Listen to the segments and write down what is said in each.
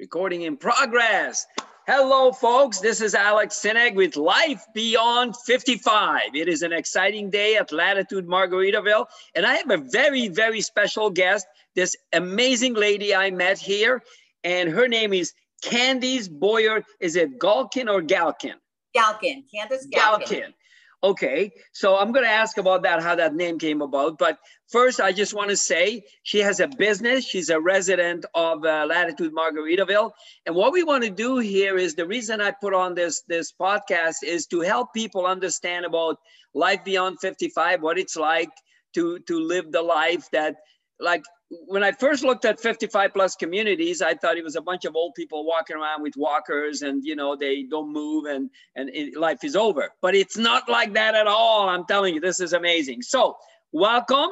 Recording in progress. Hello, folks. This is Alex Sineg with Life Beyond 55. It is an exciting day at Latitude Margaritaville, and I have a very, very special guest, this amazing lady I met here, and her name is Candice Boyer. Is it Galkin or Galkin? Galkin, Candice Galkin. Galkin. Okay, so I'm going to ask about that, how that name came about. But first, I just want to say she has a business. She's a resident of uh, Latitude Margaritaville. And what we want to do here is the reason I put on this, this podcast is to help people understand about life beyond 55, what it's like to, to live the life that, like, when I first looked at 55 plus communities, I thought it was a bunch of old people walking around with walkers and, you know, they don't move and, and it, life is over. But it's not like that at all. I'm telling you, this is amazing. So, welcome.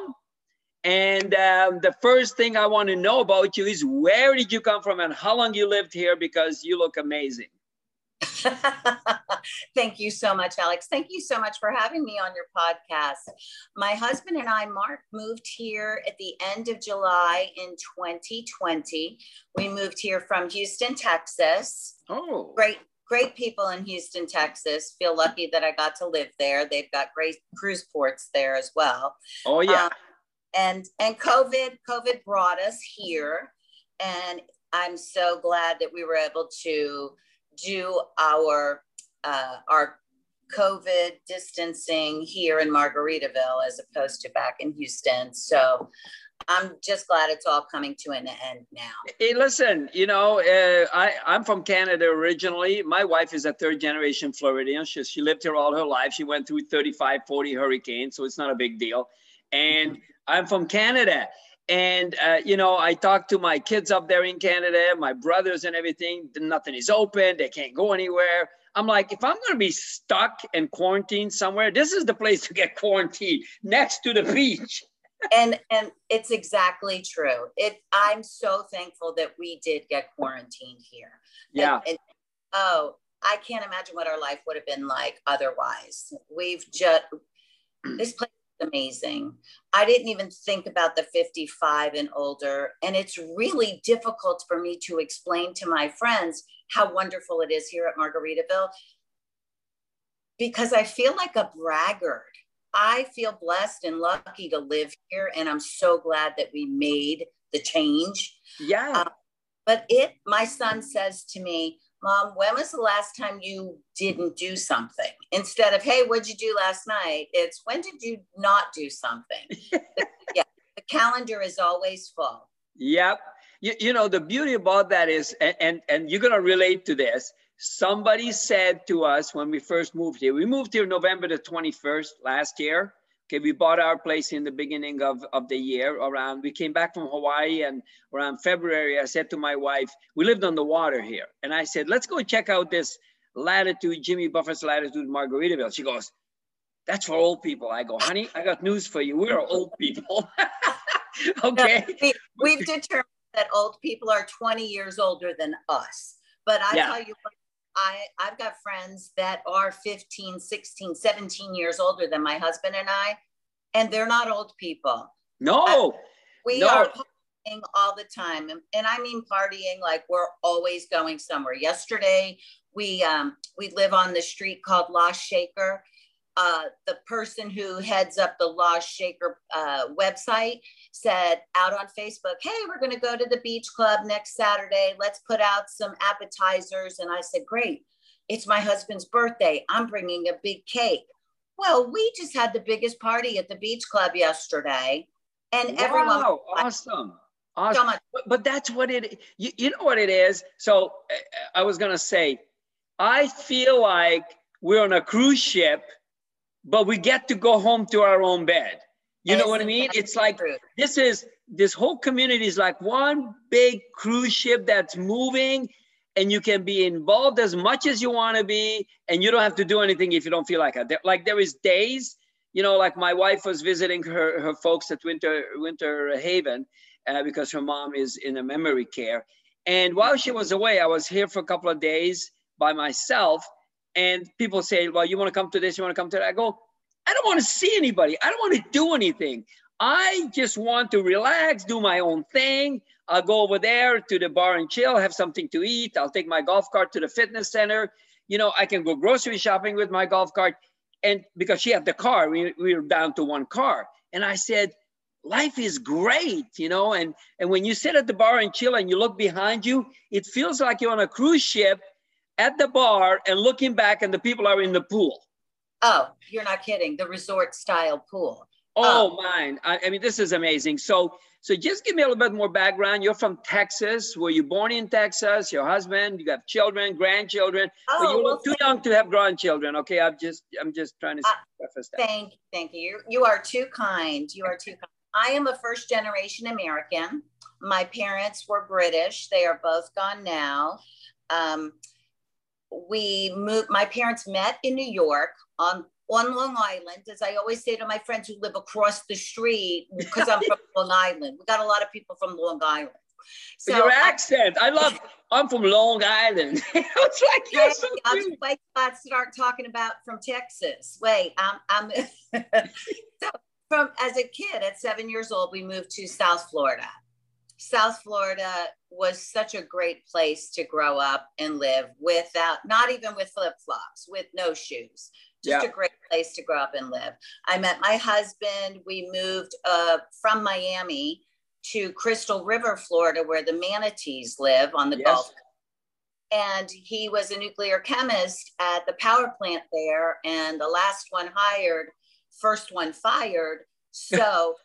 And um, the first thing I want to know about you is where did you come from and how long you lived here because you look amazing. Thank you so much, Alex. Thank you so much for having me on your podcast. My husband and I, Mark, moved here at the end of July in 2020. We moved here from Houston, Texas. Oh, great. Great people in Houston, Texas. Feel lucky that I got to live there. They've got great cruise ports there as well. Oh yeah. Um, and and COVID, COVID brought us here, and I'm so glad that we were able to do our uh, our COVID distancing here in Margaritaville as opposed to back in Houston. So I'm just glad it's all coming to an end now. Hey, listen, you know, uh, I, I'm from Canada originally. My wife is a third generation Floridian. She, she lived here all her life. She went through 35, 40 hurricanes, so it's not a big deal. And I'm from Canada. And, uh, you know, I talked to my kids up there in Canada, my brothers and everything. Nothing is open. They can't go anywhere. I'm like, if I'm going to be stuck and quarantined somewhere, this is the place to get quarantined next to the beach. and and it's exactly true. It I'm so thankful that we did get quarantined here. Yeah. And, and, oh, I can't imagine what our life would have been like otherwise. We've just this place amazing. I didn't even think about the 55 and older. And it's really difficult for me to explain to my friends how wonderful it is here at Margaritaville because I feel like a braggart. I feel blessed and lucky to live here. And I'm so glad that we made the change. Yeah. Uh, but it, my son says to me, Mom, when was the last time you didn't do something? Instead of, hey, what'd you do last night? It's when did you not do something? yeah, the calendar is always full. Yep. You, you know, the beauty about that is, and, and, and you're going to relate to this. Somebody said to us when we first moved here, we moved here November the 21st last year. Okay, we bought our place in the beginning of, of the year around, we came back from Hawaii and around February, I said to my wife, we lived on the water here. And I said, let's go check out this latitude, Jimmy Buffett's latitude Margaritaville. She goes, that's for old people. I go, honey, I got news for you. We're old people. okay. No, we, have determined that old people are 20 years older than us. But I yeah. tell you what, I, I've got friends that are 15, 16, 17 years older than my husband and I, and they're not old people. No. I, we no. are partying all the time. And, and, I mean partying like we're always going somewhere. Yesterday, we um, we live on the street called Lost Shaker uh, the person who heads up the Lost Shaker uh, website said out on Facebook, Hey, we're going to go to the beach club next Saturday. Let's put out some appetizers. And I said, Great. It's my husband's birthday. I'm bringing a big cake. Well, we just had the biggest party at the beach club yesterday. And wow, everyone. Awesome. Awesome. So. But, but that's what it, you, you know what it is? So I was going to say, I feel like we're on a cruise ship but we get to go home to our own bed. You know what I mean? It's like this is this whole community is like one big cruise ship that's moving and you can be involved as much as you want to be and you don't have to do anything if you don't feel like it. Like there is days, you know, like my wife was visiting her, her folks at Winter Winter Haven uh, because her mom is in a memory care. And while she was away, I was here for a couple of days by myself and people say, well, you want to come to this, you want to come to that. I go, I don't want to see anybody. I don't want to do anything. I just want to relax, do my own thing. I'll go over there to the bar and chill, have something to eat. I'll take my golf cart to the fitness center. You know, I can go grocery shopping with my golf cart. And because she had the car, we, we were down to one car. And I said, life is great, you know, and, and when you sit at the bar and chill and you look behind you, it feels like you're on a cruise ship at the bar and looking back and the people are in the pool. Oh, you're not kidding. The resort style pool. Oh, oh. mine. I, I, mean, this is amazing. So, so just give me a little bit more background. You're from Texas. Were you born in Texas? Your husband, you have children, grandchildren. Oh, but you well, too young to have grandchildren. Okay, I'm just, I'm just trying to uh, preface that. Thank, you, thank you. You, you are too kind. You are too kind. I am a first generation American. My parents were British. They are both gone now. Um, we moved, my parents met in New York on, on Long Island, as I always say to my friends who live across the street, because I'm from Long Island. We got a lot of people from Long Island. So your accent, I, I love. I'm from Long Island. it's like you're so I'm wait, I start talking about from Texas. Wait, I'm. I'm so from as a kid at seven years old, we moved to South Florida. South Florida was such a great place to grow up and live without, not even with flip flops, with no shoes. Just yeah. a great place to grow up and live. I met my husband. We moved uh, from Miami to Crystal River, Florida, where the manatees live on the yes. Gulf. And he was a nuclear chemist at the power plant there, and the last one hired, first one fired. So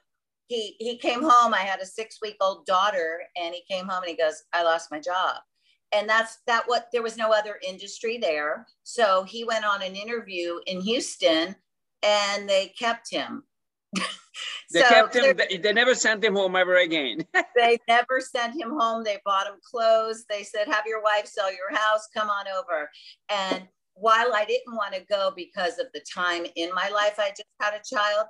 he he came home. I had a six week old daughter, and he came home and he goes, "I lost my job." And that's that. What there was no other industry there, so he went on an interview in Houston, and they kept him. they so kept him. They never sent him home ever again. they never sent him home. They bought him clothes. They said, "Have your wife sell your house. Come on over." And while I didn't want to go because of the time in my life, I just had a child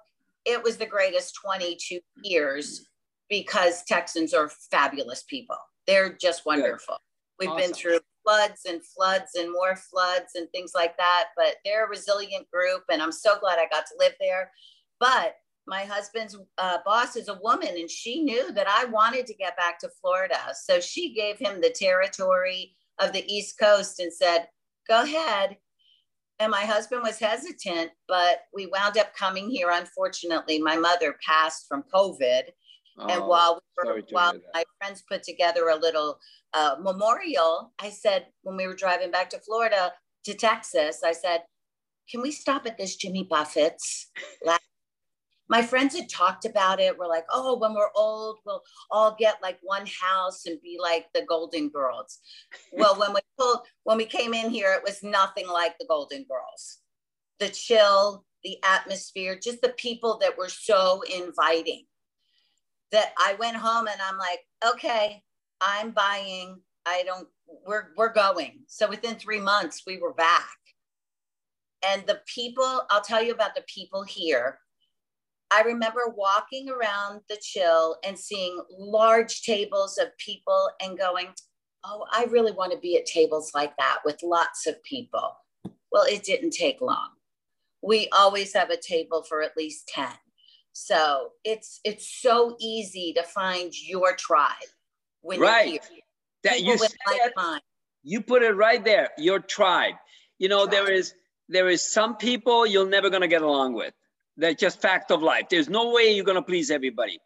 it was the greatest 22 years because Texans are fabulous people. They're just wonderful. Good. We've awesome. been through floods and floods and more floods and things like that, but they're a resilient group, and I'm so glad I got to live there. But my husband's uh, boss is a woman, and she knew that I wanted to get back to Florida. So she gave him the territory of the East Coast and said, Go ahead, and my husband was hesitant, but we wound up coming here. Unfortunately, my mother passed from COVID. Oh, and while we were, while my friends put together a little uh, memorial, I said when we were driving back to Florida to Texas, I said, "Can we stop at this Jimmy Buffett's my friends had talked about it. We're like, oh, when we're old, we'll all get like one house and be like the Golden Girls. well, when we pulled, when we came in here, it was nothing like the Golden Girls. The chill, the atmosphere, just the people that were so inviting. That I went home and I'm like, okay, I'm buying. I don't. We're we're going. So within three months, we were back. And the people, I'll tell you about the people here I remember walking around the chill and seeing large tables of people and going, Oh, I really want to be at tables like that with lots of people. Well, it didn't take long. We always have a table for at least 10. So it's it's so easy to find your tribe when right. That you said, you put it right there, your tribe. You know, tribe. there is there is some people you're never gonna get along with. That's just fact of life. There's no way you're gonna please everybody.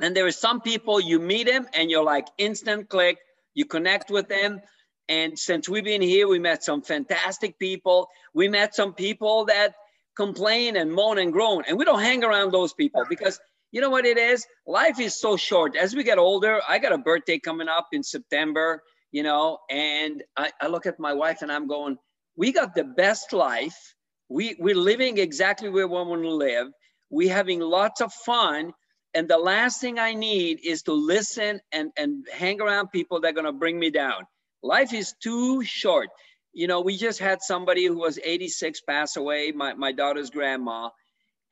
And there are some people you meet them and you're like instant click, you connect with them. And since we've been here, we met some fantastic people. We met some people that complain and moan and groan, and we don't hang around those people because you know what it is? Life is so short. As we get older, I got a birthday coming up in September, you know, and I, I look at my wife and I'm going, we got the best life we, we're living exactly where we want to live. We're having lots of fun. And the last thing I need is to listen and, and hang around people that are going to bring me down. Life is too short. You know, we just had somebody who was 86 pass away, my, my daughter's grandma.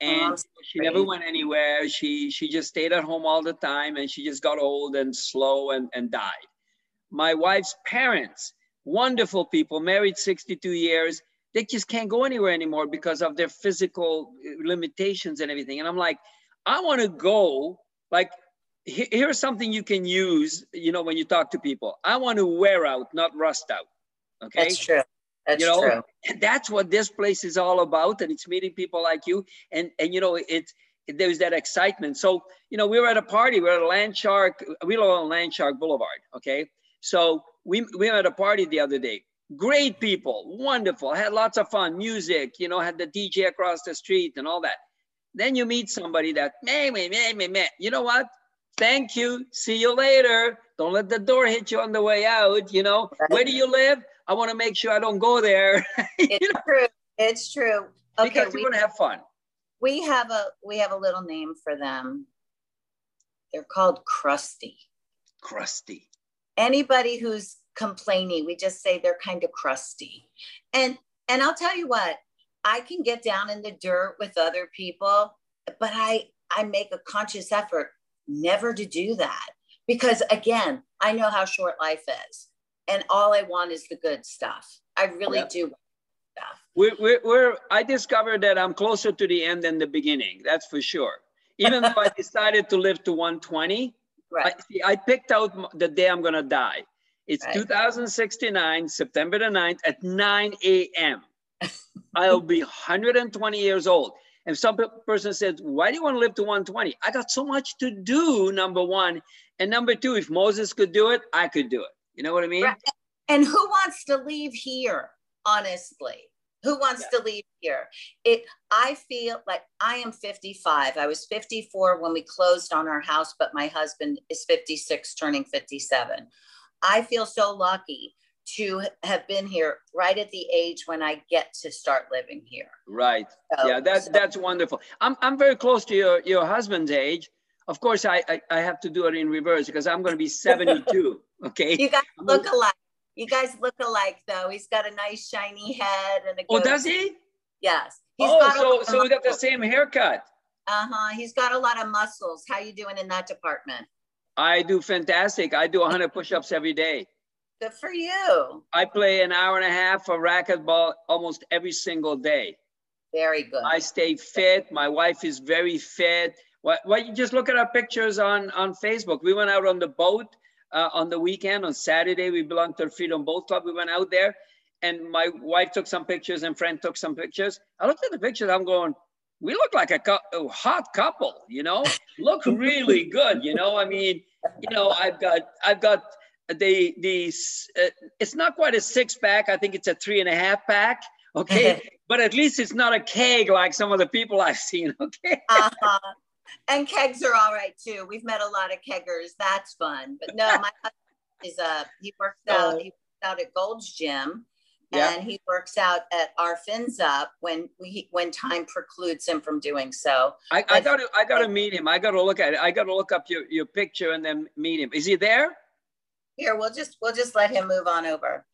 And she never went anywhere. She she just stayed at home all the time and she just got old and slow and, and died. My wife's parents, wonderful people, married 62 years they just can't go anywhere anymore because of their physical uh, limitations and everything. And I'm like, I want to go. Like here's something you can use, you know, when you talk to people. I want to wear out, not rust out. Okay. That's true. That's you know, true. And that's what this place is all about. And it's meeting people like you. And and you know, it's there's that excitement. So, you know, we were at a party, We are at a Land Shark, we live on Land Shark Boulevard. Okay. So we we were at a party the other day. Great people, wonderful, had lots of fun, music, you know, had the DJ across the street and all that. Then you meet somebody that, meh, meh, meh, meh, meh. You know what? Thank you. See you later. Don't let the door hit you on the way out. You know, where do you live? I want to make sure I don't go there. it's know? true. It's true. Okay, because we want to have fun. We have a we have a little name for them. They're called crusty. Crusty. Anybody who's complaining, we just say they're kind of crusty. And and I'll tell you what, I can get down in the dirt with other people, but I I make a conscious effort never to do that because again, I know how short life is and all I want is the good stuff. I really yeah. do stuff. We're, we're, we're, I discovered that I'm closer to the end than the beginning. That's for sure. Even though I decided to live to 120, right. I, see, I picked out the day I'm going to die. It's right. 2069, September the 9th at 9 a.m. I'll be 120 years old. And some person says, why do you want to live to 120? I got so much to do, number one. And number two, if Moses could do it, I could do it. You know what I mean? Right. And who wants to leave here, honestly? Who wants yeah. to leave here? It I feel like I am 55. I was 54 when we closed on our house, but my husband is 56 turning 57. I feel so lucky to have been here right at the age when I get to start living here. Right. So, yeah, that's so. that's wonderful. I'm I'm very close to your your husband's age. Of course, I, I, I have to do it in reverse because I'm going to be 72. Okay. You guys look alike. You guys look alike, though. He's got a nice shiny head and a. Oh, does he? Yes. He's oh, so so we got the same haircut. Uh huh. He's got a lot of muscles. How you doing in that department? I do fantastic. I do 100 push-ups every day. Good for you. I play an hour and a half of racquetball almost every single day. Very good. I stay fit. My wife is very fit. What, what you just look at our pictures on, on Facebook. We went out on the boat uh, on the weekend. On Saturday, we belong to Freedom Boat Club. We went out there and my wife took some pictures and friend took some pictures. I looked at the pictures. I'm going, we look like a, a hot couple, you know, look really good. You know, I mean, you know, I've got, I've got the the uh, it's not quite a six pack. I think it's a three and a half pack. Okay, but at least it's not a keg like some of the people I've seen. Okay. uh-huh. And kegs are all right too. We've met a lot of keggers. That's fun. But no, my husband is a, he works out. He works out at Gold's Gym. And he works out at our fins up when we when time precludes him from doing so. I, I got to I got to meet him. I got to look at it. I got to look up your, your picture and then meet him. Is he there? Here, we'll just we'll just let him move on over.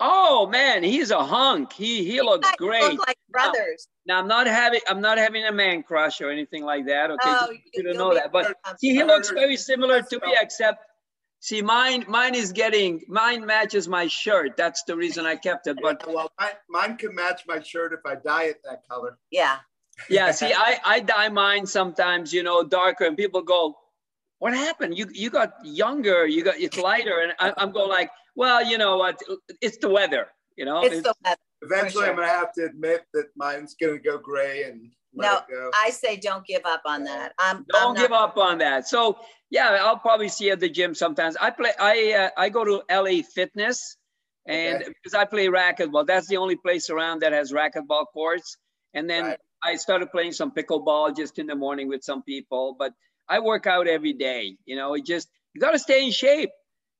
Oh man, he's a hunk. He he looks great. Look like brothers. Now, now, I'm not having I'm not having a man crush or anything like that. Okay, oh, you, don't know that. But see, he looks very similar to me, except see, mine mine is getting mine matches my shirt. That's the reason I kept it. But well, mine, mine can match my shirt if I dye it that color. Yeah. yeah. See, I I dye mine sometimes, you know, darker, and people go, what happened? You you got younger, you got it's lighter, and I, am going like, well, you know what? It's the weather, you know. It's, it's the weather. Eventually, sure. I'm gonna have to admit that mine's gonna go gray and. No, I say don't give up on that. I'm, don't I'm give up on that. So yeah, I'll probably see you at the gym sometimes. I play. I uh, I go to LA Fitness, and okay. because I play racquetball, that's the only place around that has racquetball courts. And then right. I started playing some pickleball just in the morning with some people, but I work out every day. You know, it just you got to stay in shape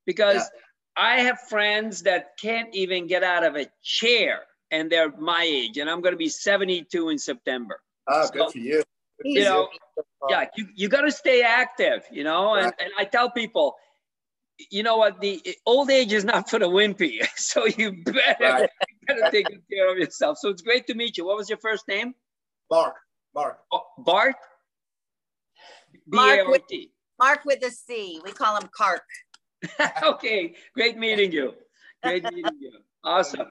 because yeah. I have friends that can't even get out of a chair and they're my age, and I'm going to be 72 in September. Oh, so, good for you. Good you know, you. yeah, you, you got to stay active, you know, and, and I tell people, you know what, the old age is not for the wimpy. So you better, right. you better take care of yourself. So it's great to meet you. What was your first name? Mark. Mark. Oh, Bart? Mark with, Mark with a C. We call him Kark. okay, great meeting you. Great meeting you. Awesome.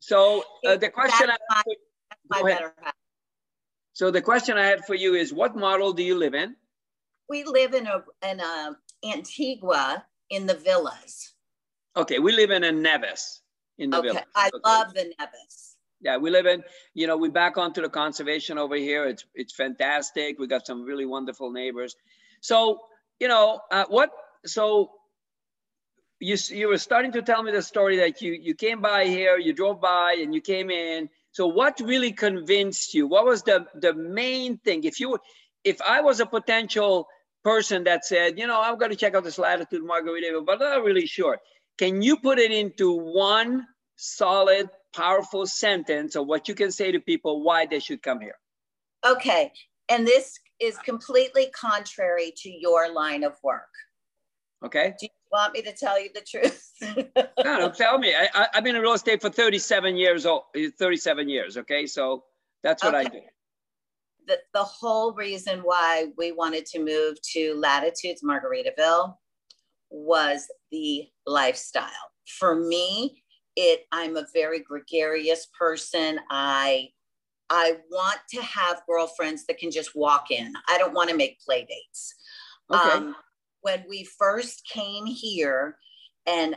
So uh, the question I my, my so the question I had for you is, what model do you live in? we live in a in a Antigua in the villas. Okay, we live in a Nevis in the Okay, village. I Okay. love the Nevis. Yeah, we live in, you know, we back onto the conservation over here. It's it's fantastic. We got some really wonderful neighbors. So, you know, uh, what? So, you you were starting to tell me the story that you you came by here, you drove by, and you came in. So, what really convinced you? What was the the main thing? If you, if I was a potential person that said, you know, I'm going to check out this latitude Margaritaville, but I'm not really sure. Can you put it into one solid, powerful sentence of what you can say to people why they should come here? Okay, and this is completely contrary to your line of work. Okay. Do you want me to tell you the truth? No, no, tell me. I, I, I've been in real estate for 37 years old, 37 years. Okay. So that's what I do. the, the whole reason why we wanted to move to Latitudes Margaritaville was the lifestyle. For me, it I'm a very gregarious person. I I want to have girlfriends that can just walk in. I don't want to make play dates. Okay. Um, when we first came here and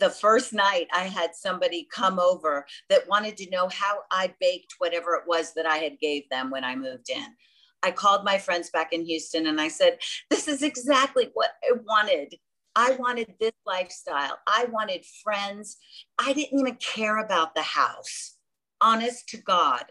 the first night I had somebody come over that wanted to know how I baked whatever it was that I had gave them when I moved in. I called my friends back in Houston and I said, this is exactly what I wanted. I wanted this lifestyle. I wanted friends. I didn't even care about the house. Honest to God,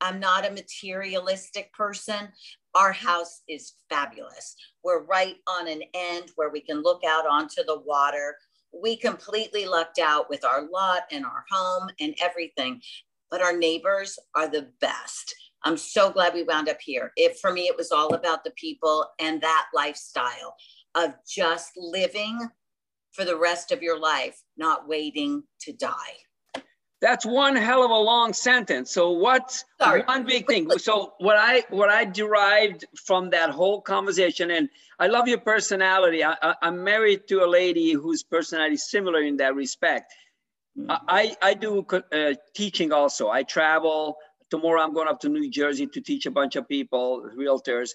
I'm not a materialistic person. Our house is fabulous. We're right on an end where we can look out onto the water. We completely lucked out with our lot and our home and everything, but our neighbors are the best. I'm so glad we wound up here. If for me, it was all about the people and that lifestyle of just living for the rest of your life, not waiting to die. That's one hell of a long sentence. So what's Sorry. one big thing? So what I what I derived from that whole conversation, and I love your personality. I, I, I'm married to a lady whose personality is similar in that respect. I, I I do uh, teaching also. I travel. Tomorrow I'm going up to New Jersey to teach a bunch of people, realtors,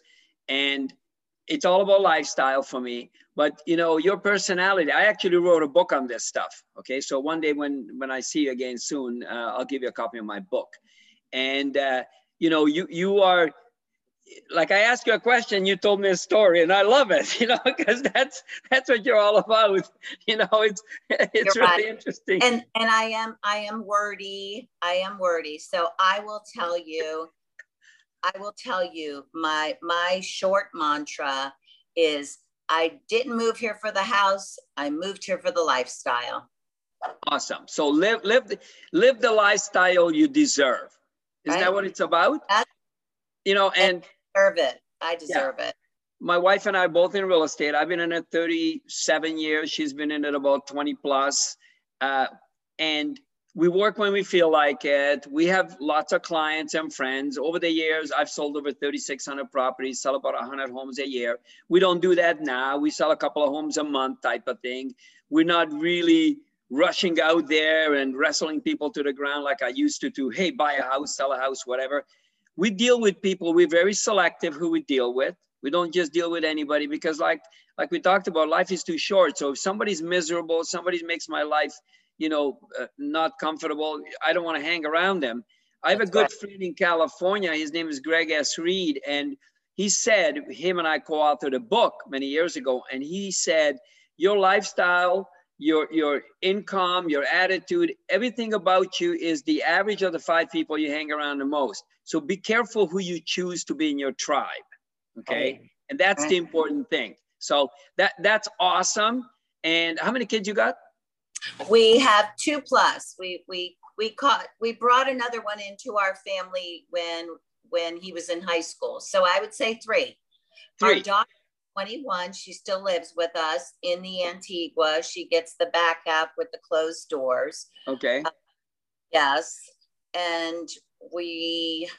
and it's all about lifestyle for me. But you know, your personality. I actually wrote a book on this stuff. Okay, so one day when when I see you again soon, uh, I'll give you a copy of my book. And uh, you know, you you are like I asked you a question, you told me a story, and I love it. You know, because that's that's what you're all about. You know, it's it's You're really right. interesting. and and I am I am wordy. I am wordy. So I will tell you, I will tell you my my short mantra is I didn't move here for the house. I moved here for the lifestyle. Awesome. So live live the, live the lifestyle you deserve. Isn't that what it's about? That's- You know, and Deserve it. I deserve it. my wife and I are both in real estate. I've been in it 37 years. She's been in it about 20 plus. Uh, and we work when we feel like it. We have lots of clients and friends. Over the years, I've sold over 3,600 properties, sell about 100 homes a year. We don't do that now. We sell a couple of homes a month type of thing. We're not really rushing out there and wrestling people to the ground like I used to do. Hey, buy a house, sell a house, whatever. We deal with people. We're very selective who we deal with. We don't just deal with anybody because, like, like we talked about, life is too short. So if somebody's miserable, somebody makes my life, you know, uh, not comfortable. I don't want to hang around them. I have That's a good right. friend in California. His name is Greg S. Reid, and he said him and I co-authored a book many years ago, and he said your lifestyle, your your income, your attitude, everything about you is the average of the five people you hang around the most. So be careful who you choose to be in your tribe. Okay. And that's the important thing. So that that's awesome. And how many kids you got? We have two plus. We we we caught we brought another one into our family when when he was in high school. So I would say three. Our Three. daughter, 21, she still lives with us in the Antigua. She gets the backup with the closed doors. Okay. Uh, yes. And we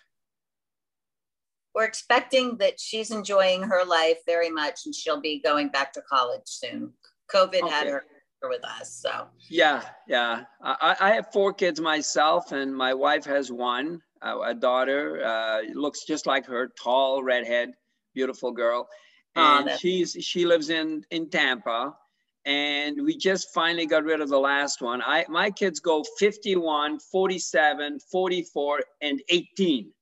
we're expecting that she's enjoying her life very much and she'll be going back to college soon. COVID had her with us. So Yeah, yeah. I, I have four kids myself, and my wife has one, a daughter. Uh, looks just like her, tall, redhead, beautiful girl. And oh, she's she lives in in Tampa and we just finally got rid of the last one. I my kids go 51, 47, 44 and 18.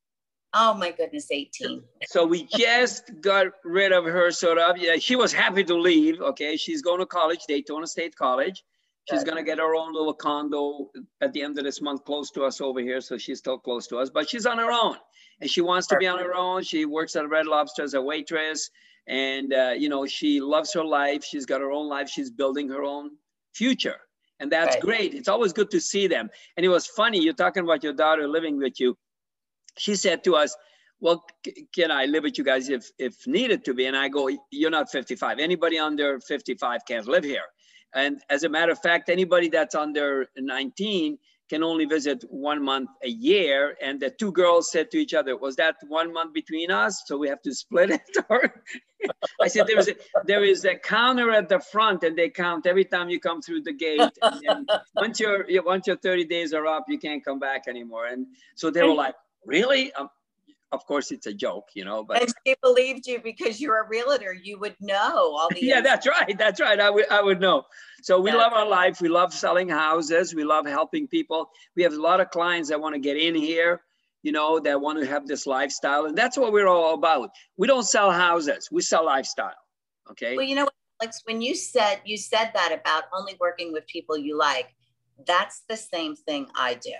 Oh my goodness, 18. So we just got rid of her sort of. Yeah, she was happy to leave. Okay. She's going to college, Daytona State College. She's going to get her own little condo at the end of this month, close to us over here. So she's still close to us, but she's on her own and she wants to be on her own. She works at Red Lobster as a waitress and, uh, you know, she loves her life. She's got her own life. She's building her own future. And that's right. great. It's always good to see them. And it was funny. You're talking about your daughter living with you she said to us, well, can I live with you guys if, if needed to be? And I go, you're not 55. Anybody under 55 can't live here. And as a matter of fact, anybody that's under 19 can only visit one month a year. And the two girls said to each other, was that one month between us? So we have to split it? I said, there is, a, there is a counter at the front and they count every time you come through the gate. And, and once, your, once your 30 days are up, you can't come back anymore. And so they were like, really? Um, of course, it's a joke, you know. But and she believed you because you're a realtor. You would know all the. yeah, that's right. That's right. I would. I would know. So we love our life. We love selling houses. We love helping people. We have a lot of clients that want to get in here. You know, that want to have this lifestyle, and that's what we're all about. We don't sell houses. We sell lifestyle. Okay. Well, you know, Alex, when you said you said that about only working with people you like, that's the same thing I do.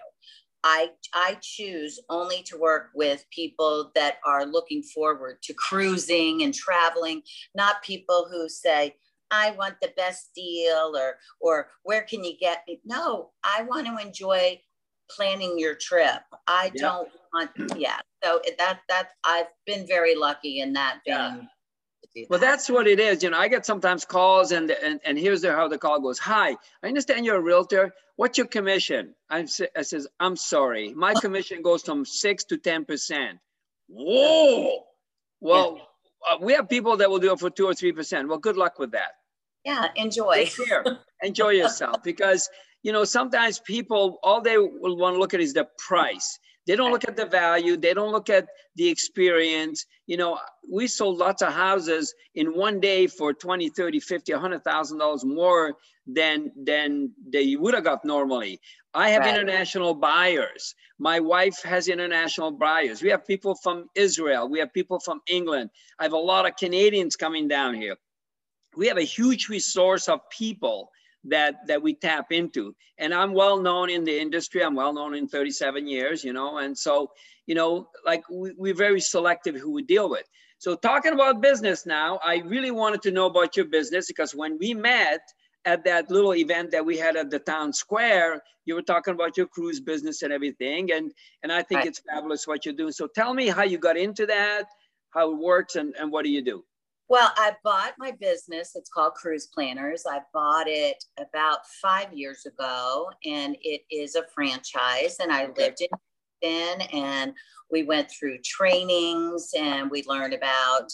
I, I choose only to work with people that are looking forward to cruising and traveling, not people who say, I want the best deal or, or where can you get me? No, I want to enjoy planning your trip. I don't want, yeah. So that, that I've been very lucky in that being. Yeah. That. Well, that's what it is. You know, I get sometimes calls and, and, and here's the, how the call goes. Hi, I understand you're a realtor what's your commission? I, I says, I'm sorry, my commission goes from six to 10%. Whoa. Well, yeah. uh, we have people that will do it for two or 3%. Well, good luck with that. Yeah, enjoy. Enjoy yourself because, you know, sometimes people, all they will want to look at is the price. They don't look at the value. They don't look at the experience. You know, we sold lots of houses in one day for 20, 30, 50, $100,000 more than, than they would have got normally. I have right. international buyers. My wife has international buyers. We have people from Israel. We have people from England. I have a lot of Canadians coming down here. We have a huge resource of people that that we tap into. And i'm well known in the industry. I'm well known in 37 years you know? And so you know like we, we're very selective who we deal with. So talking about business now i really wanted to know about your business because when we met at that little event that we had at the town square you were talking about your cruise business and everything and and i think right. it's fabulous what you're doing so tell me how you got into that how it works and, and what do you do well, I bought my business. It's called Cruise Planners. I bought it about five years ago, and it is a franchise. And I okay. lived in Houston, and we went through trainings, and we learned about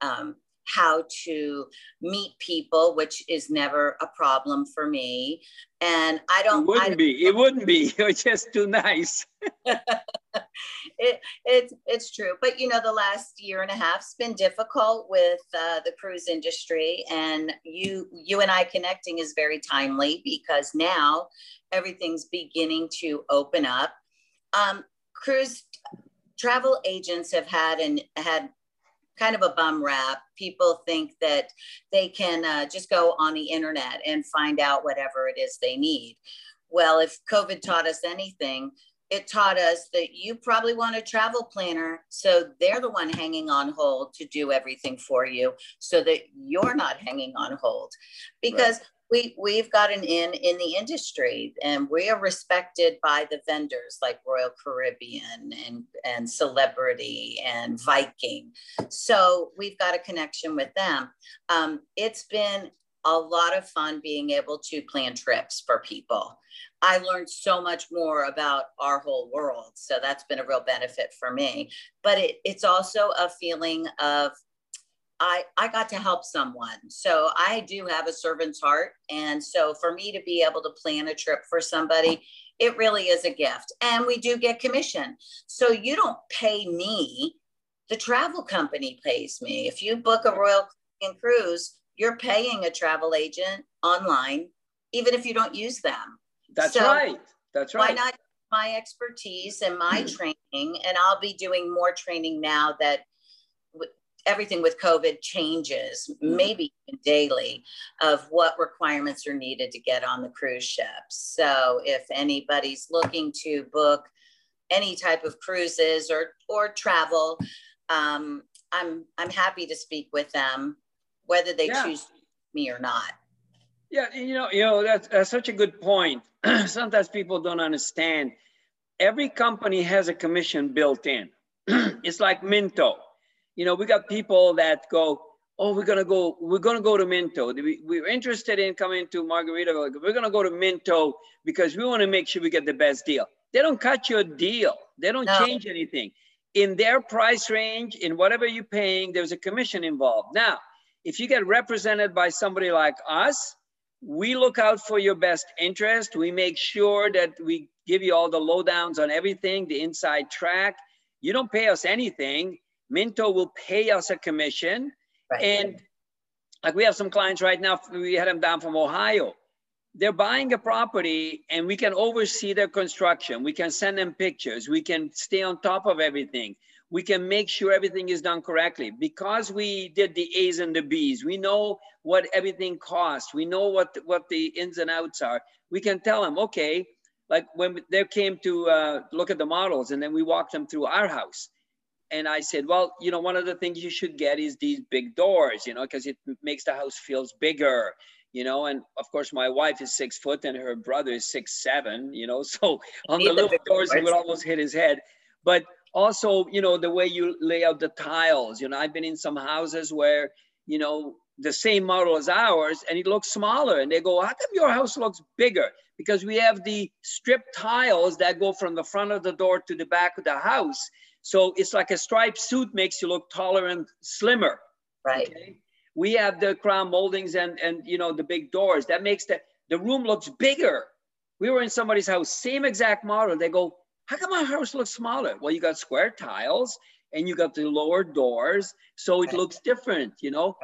um, how to meet people, which is never a problem for me. And I don't. It wouldn't don't, be. It wouldn't be. You're just too nice. it, it's it's true, but you know, the last year and a half's been difficult with uh, the cruise industry, and you you and I connecting is very timely because now everything's beginning to open up. Um, cruise travel agents have had and had kind of a bum rap. People think that they can uh, just go on the internet and find out whatever it is they need. Well, if COVID taught us anything, it taught us that you probably want a travel planner. So they're the one hanging on hold to do everything for you so that you're not hanging on hold. Because right we we've got an in in the industry and we are respected by the vendors like royal caribbean and and celebrity and viking. So we've got a connection with them. Um, it's been a lot of fun being able to plan trips for people. I learned so much more about our whole world so that's been a real benefit for me. But it, it's also a feeling of I, I got to help someone. So I do have a servant's heart. And so for me to be able to plan a trip for somebody, it really is a gift. And we do get commission. So you don't pay me the travel company pays me. If you book a Royal cruise, you're paying a travel agent online, even if you don't use them. That's so right. That's right. Why not my expertise and my hmm. training? And I'll be doing more training now that everything with COVID changes, maybe daily, of what requirements are needed to get on the cruise ships. So if anybody's looking to book any type of cruises or or travel, um, I'm I'm happy to speak with them, whether they yeah. choose me or not. Yeah, you know, you know that's, that's such a good point. Sometimes people don't understand. Every company has a commission built in. it's like Minto you know, we got people that go, oh, we're gonna go, we're gonna go to Minto. We, are interested in coming to Margaritaville. We're gonna go to Minto because we want to make sure we get the best deal. They don't cut you a deal. They don't no. change anything. In their price range, in whatever you're paying, there's a commission involved. Now, if you get represented by somebody like us, we look out for your best interest. We make sure that we give you all the lowdowns on everything, the inside track. You don't pay us anything. Minto will pay us a commission. Right. And like we have some clients right now, we had them down from Ohio. They're buying a property and we can oversee their construction. We can send them pictures. We can stay on top of everything. We can make sure everything is done correctly. Because we did the A's and the B's, we know what everything costs. We know what, what the ins and outs are. We can tell them, okay, like when they came to uh, look at the models and then we walked them through our house and I said, well, you know, one of the things you should get is these big doors, you know, because it makes the house feels bigger, you know. And of course, my wife is six foot and her brother is six seven, you know. So on the little doors, he would almost hit his head. But also, you know, the way you lay out the tiles. You know, I've been in some houses where, you know, the same model as ours and it looks smaller. And they go, how come your house looks bigger? Because we have the strip tiles that go from the front of the door to the back of the house. So it's like a striped suit makes you look taller and slimmer. Right. Okay? We have the crown moldings and and you know the big doors. That makes the the room looks bigger. We were in somebody's house, same exact model. They go, how come my house looks smaller? Well, you got square tiles and you got the lower doors, so it looks different, you know.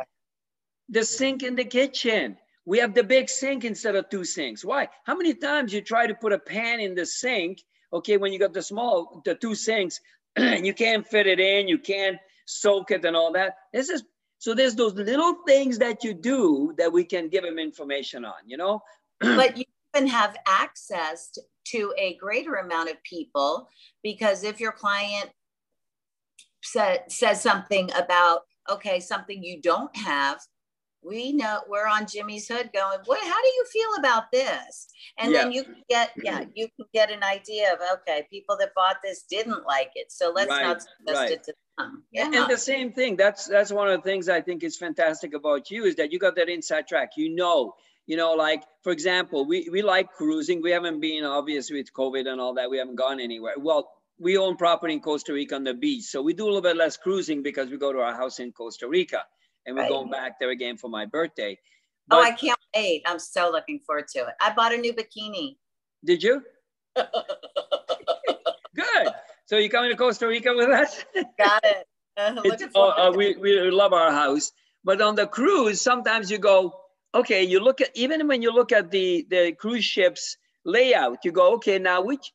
The sink in the kitchen. We have the big sink instead of two sinks. Why? How many times you try to put a pan in the sink? Okay, when you got the small, the two sinks, you can't fit it in, you can't soak it and all that. This is so there's those little things that you do that we can give them information on, you know? but you even have access to a greater amount of people because if your client sa- says something about, okay, something you don't have, we know we're on Jimmy's hood going, what, how do you feel about this? And yeah. then you get, yeah, mm-hmm. you can get an idea of, okay, people that bought this didn't like it. So let's right, not suggest right. it to them. Yeah. And the same thing, that's, that's one of the things I think is fantastic about you is that you got that inside track, you know, you know, like for example, we, we like cruising. We haven't been obvious with COVID and all that. We haven't gone anywhere. Well, we own property in Costa Rica on the beach. So we do a little bit less cruising because we go to our house in Costa Rica and we're right. going back there again for my birthday. But, oh, I can't wait. I'm so looking forward to it. I bought a new bikini. Did you? Good. So you're coming to Costa Rica with us? Got it. Uh, oh, uh, we, we love our house. But on the cruise, sometimes you go, okay, you look at, even when you look at the, the cruise ship's layout, you go, okay, now which,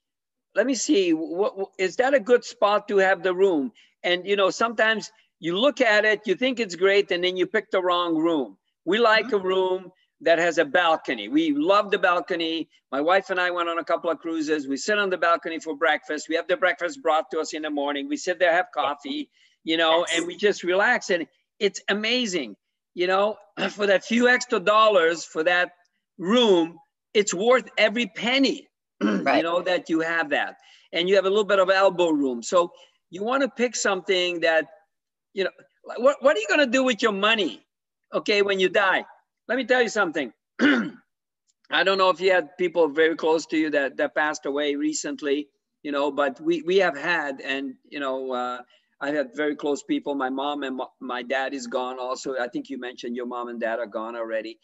let me see, what, is that a good spot to have the room? And, you know, sometimes you look at it, you think it's great, and then you pick the wrong room. We like mm-hmm. a room that has a balcony. We love the balcony. My wife and I went on a couple of cruises. We sit on the balcony for breakfast. We have the breakfast brought to us in the morning. We sit there, have coffee, you know, and we just relax. And it's amazing, you know, for that few extra dollars for that room, it's worth every penny, right. you know, that you have that. And you have a little bit of elbow room. So you want to pick something that you know, what, what are you going to do with your money? Okay, when you die. Let me tell you something. I don't know if you had people very close to you that, that passed away recently, you know, but we, we have had, and, you know, uh, I had very close people. My mom and my dad is gone also. I think you mentioned your mom and dad are gone already.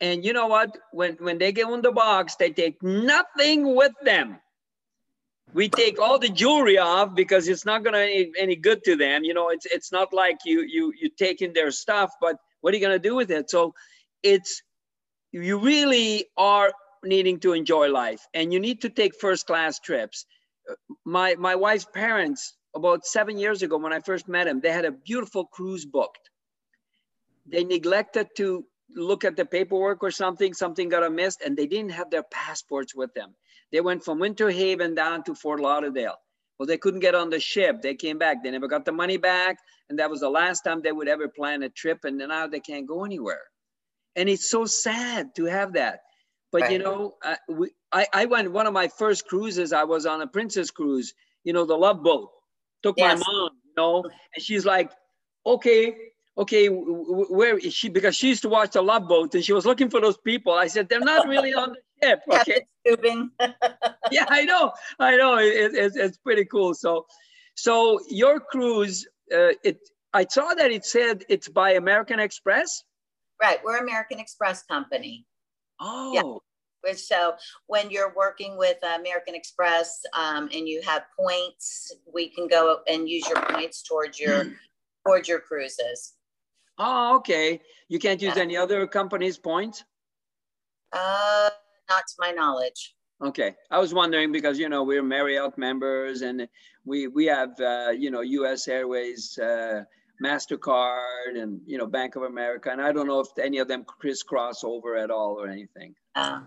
And you know what? When, when they get on the box, they take nothing with them. We take all the jewelry off because it's not gonna any, any good to them. You know, it's it's not like you you you taking their stuff, but what are you gonna do with it? So it's you really are needing to enjoy life and you need to take first class trips. My my wife's parents about seven years ago when I first met them, they had a beautiful cruise booked. They neglected to look at the paperwork or something, something got missed, and they didn't have their passports with them. They went from Winter Haven down to Fort Lauderdale. Well, they couldn't get on the ship. They came back. They never got the money back. And that was the last time they would ever plan a trip. And now they can't go anywhere. And it's so sad to have that. But right. you know, I, we, I, I went one of my first cruises. I was on a princess cruise. You know, the Love Boat. Took yes. my mom. You know, and she's like, "Okay, okay, where is she? Because she used to watch the Love Boat, and she was looking for those people. I said, they're not really on the ship. Okay. yeah, I know, I know. It, it, it's pretty cool. So, so your cruise, uh, it. I saw that it said it's by American Express. Right, we're American Express company. Oh. Yeah. So when you're working with American Express um, and you have points, we can go and use your points towards your towards your cruises. Oh, okay. You can't use yeah. any other company's points? Uh, not to my knowledge. Okay, I was wondering because you know we're Marriott members and we we have uh, you know U.S. Airways, uh, Mastercard, and you know Bank of America, and I don't know if any of them crisscross over at all or anything. Uh,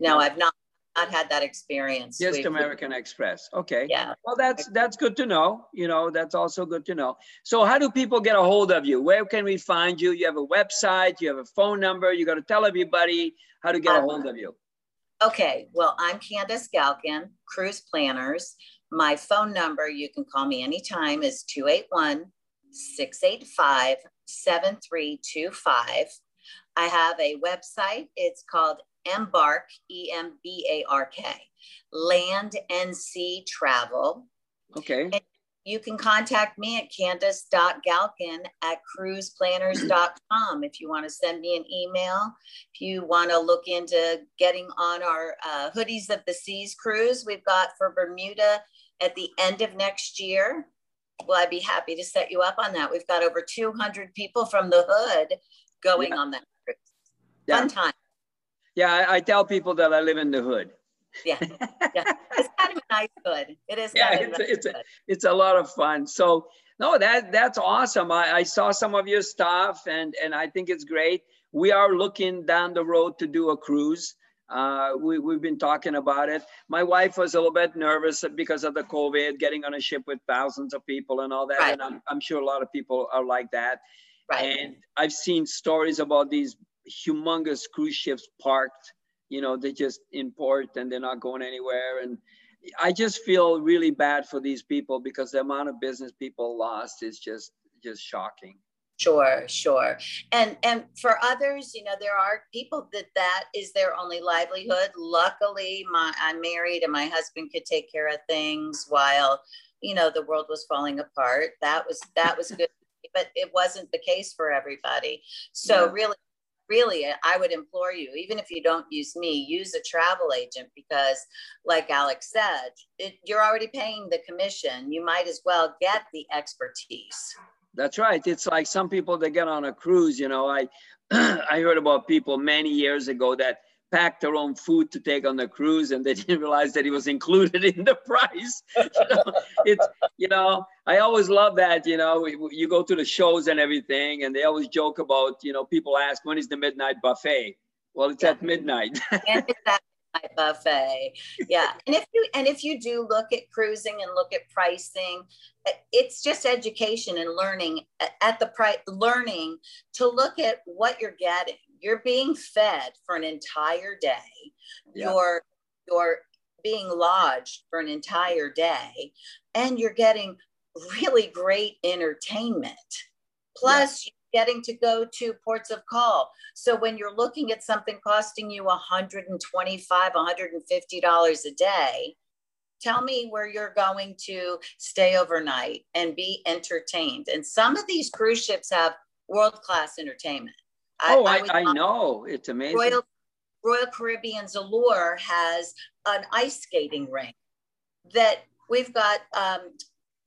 no, I've not not had that experience. Just We've, American Express. Okay. Yeah. Well, that's that's good to know. You know, that's also good to know. So, how do people get a hold of you? Where can we find you? You have a website. You have a phone number. You got to tell everybody how to get um, a hold of you. Okay. Well, I'm Candace Galkin, Cruise Planners. My phone number, you can call me anytime, is 281 685 7325. I have a website. It's called Embark, E M B A R K, Land and Sea Travel. Okay. And you can contact me at candace.galkin at cruiseplanners.com if you want to send me an email. If you want to look into getting on our uh, Hoodies of the Seas cruise we've got for Bermuda at the end of next year. Well, I'd be happy to set you up on that. We've got over 200 people from the hood going yeah. on that cruise. Fun yeah. time. Yeah, I, I, tell people that I live in the hood. Yeah, yeah. it's kind of a nice hood. It is. Yeah, it's, nice it's, a, it's a lot of fun. So no, that that's awesome. I, I saw some of your stuff and and I think it's great. We are looking down the road to do a cruise. Uh, we, we've been talking about it. My wife was a little bit nervous because of the COVID, getting on a ship with thousands of people and all that. Right. And I'm, I'm sure a lot of people are like that. Right. And I've seen stories about these humongous cruise ships parked. You know, they just import and they're not going anywhere. And I just feel really bad for these people because the amount of business people lost is just just shocking. Sure, sure. And and for others, you know, there are people that that is their only livelihood. Luckily, my I'm married and my husband could take care of things while, you know, the world was falling apart. That was that was good, but it wasn't the case for everybody. So yeah. really really i would implore you even if you don't use me use a travel agent because like alex said it, you're already paying the commission. You might as well get the expertise. That's right. It's like some people that get on a cruise you know. I i heard about people many years ago that packed their own food to take on the cruise and they didn't realize that it was included in the price. you know, it's, you know, I always love that, you know, you go to the shows and everything and they always joke about, you know, people ask, when is the midnight buffet? Well, it's yeah. at midnight. and it's at midnight buffet. Yeah. And if you, and if you do look at cruising and look at pricing, eh, it's just education and learning eh, at the price, learning to look at what you're getting you're being fed for an entire day. Yeah. you're you're being lodged for an entire day and you're getting really great entertainment. Plus yeah. You're getting to go to ports of call. So when you're looking at something costing you 125 150 dollars a day tell me where you're going to stay overnight and be entertained. And some of these cruise ships have world class entertainment oh, I, I, I know. It's amazing. Royal, Royal Caribbean's Allure has an ice skating rink that we've got um,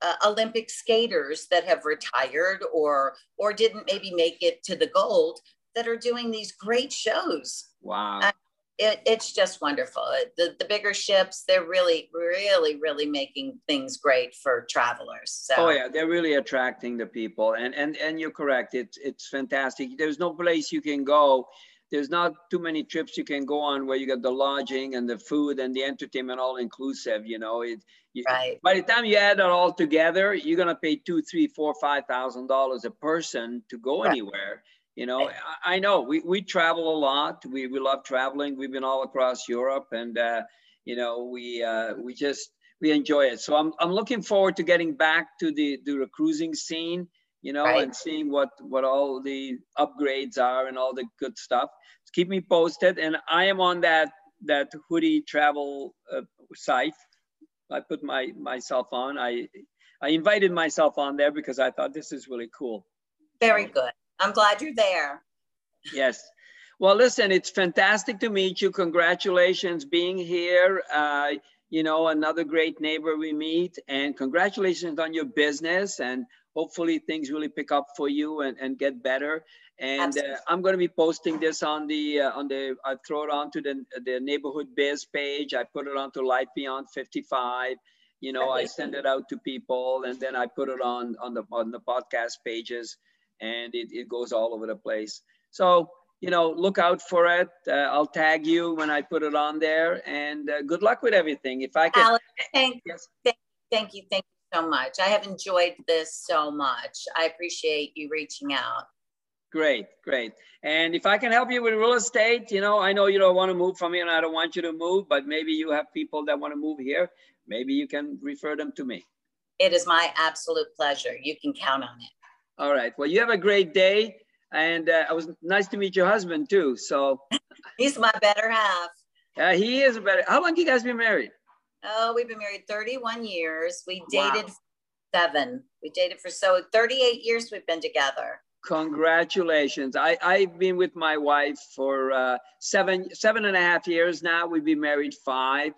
uh, Olympic skaters that have retired or or didn't maybe make it to the gold that are doing these great shows. Wow. Uh, it, it's just wonderful. Uh, the, the bigger ships, they're really, really, really making things great for travelers. So. Oh yeah, they're really attracting the people, and and and you're correct. It's it's fantastic. There's no place you can go. There's not too many trips you can go on where you get the lodging and the food and the entertainment all inclusive. You know, it. You, right. By the time you add it all together, you're gonna pay two, three, four, five thousand dollars a person to go right. anywhere you know I, I, know we, we travel a lot. We, we love traveling. We've been all across europe and uh, you know we uh, we just we enjoy it. So I'm, I'm looking forward to getting back to the to the cruising scene you know right. and seeing what what all the upgrades are and all the good stuff. Keep me posted. And i am on that that hoodie travel uh, site. I put my myself on. I i invited myself on there because i thought this is really cool. Very good I'm glad you're there. Yes. Well, listen, it's fantastic to meet you. Congratulations being here. Uh, you know, another great neighbor we meet and congratulations on your business and hopefully things really pick up for you and, and get better. And uh, I'm going to be posting this on the, uh, on the, I throw it onto the, the neighborhood biz page. I put it onto Life Beyond 55. You know, I send it out to people and then I put it on, on the, on the podcast pages and it, it goes all over the place. So, you know, look out for it. Uh, I'll tag you when I put it on there and uh, good luck with everything. If I can. Alex, thank, yes. thank, thank you. Thank you so much. I have enjoyed this so much. I appreciate you reaching out. Great, great. And if I can help you with real estate, you know, I know you don't want to move from here and I don't want you to move, but maybe you have people that want to move here. Maybe you can refer them to me. It is my absolute pleasure. You can count on it. All right. Well, you have a great day. And uh, it was nice to meet your husband too. So he's my better half. Yeah, he is a better. How long you guys been married? Oh, we've been married 31 years. We dated wow. seven. We dated for so 38 years we've been together. Congratulations. I, I've been with my wife for uh, seven, seven and a half years now. We've been married five.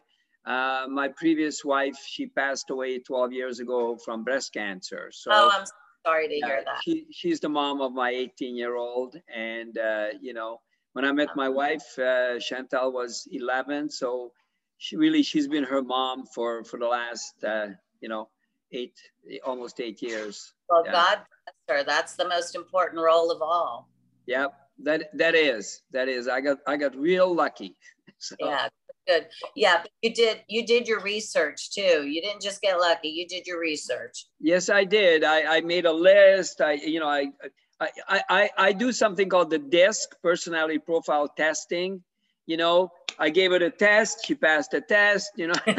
Uh, my previous wife, she passed away 12 years ago from breast cancer. So oh, I'm sorry to hear that. She, she's the mom of my 18 year old. And, uh, you know, when I met my wife, uh, Chantal was 11. So she really, she's been her mom for, for the last, uh, you know, eight, almost eight years. Well, yeah. God bless her. That's the most important role of all. Yep. That, that is, that is, I got, I got real lucky. So. Yeah, good. Yeah, you did you did your research too. You didn't just get lucky. You did your research. Yes, I did. I, I made a list. I you know I, I I I do something called the DISC personality profile testing. You know, I gave it a test. She passed the test. You know.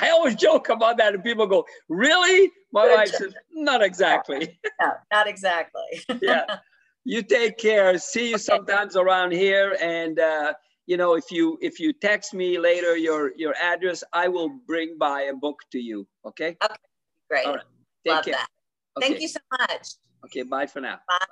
I always joke about that, and people go, "Really?" My wife says, "Not exactly." No, not exactly. yeah. You take care. See you sometimes around here, and uh, you know, if you if you text me later your your address, I will bring by a book to you. Okay. Okay. Great. All right. Take Love care. that. Okay. Thank you so much. Okay. Bye for now. Bye.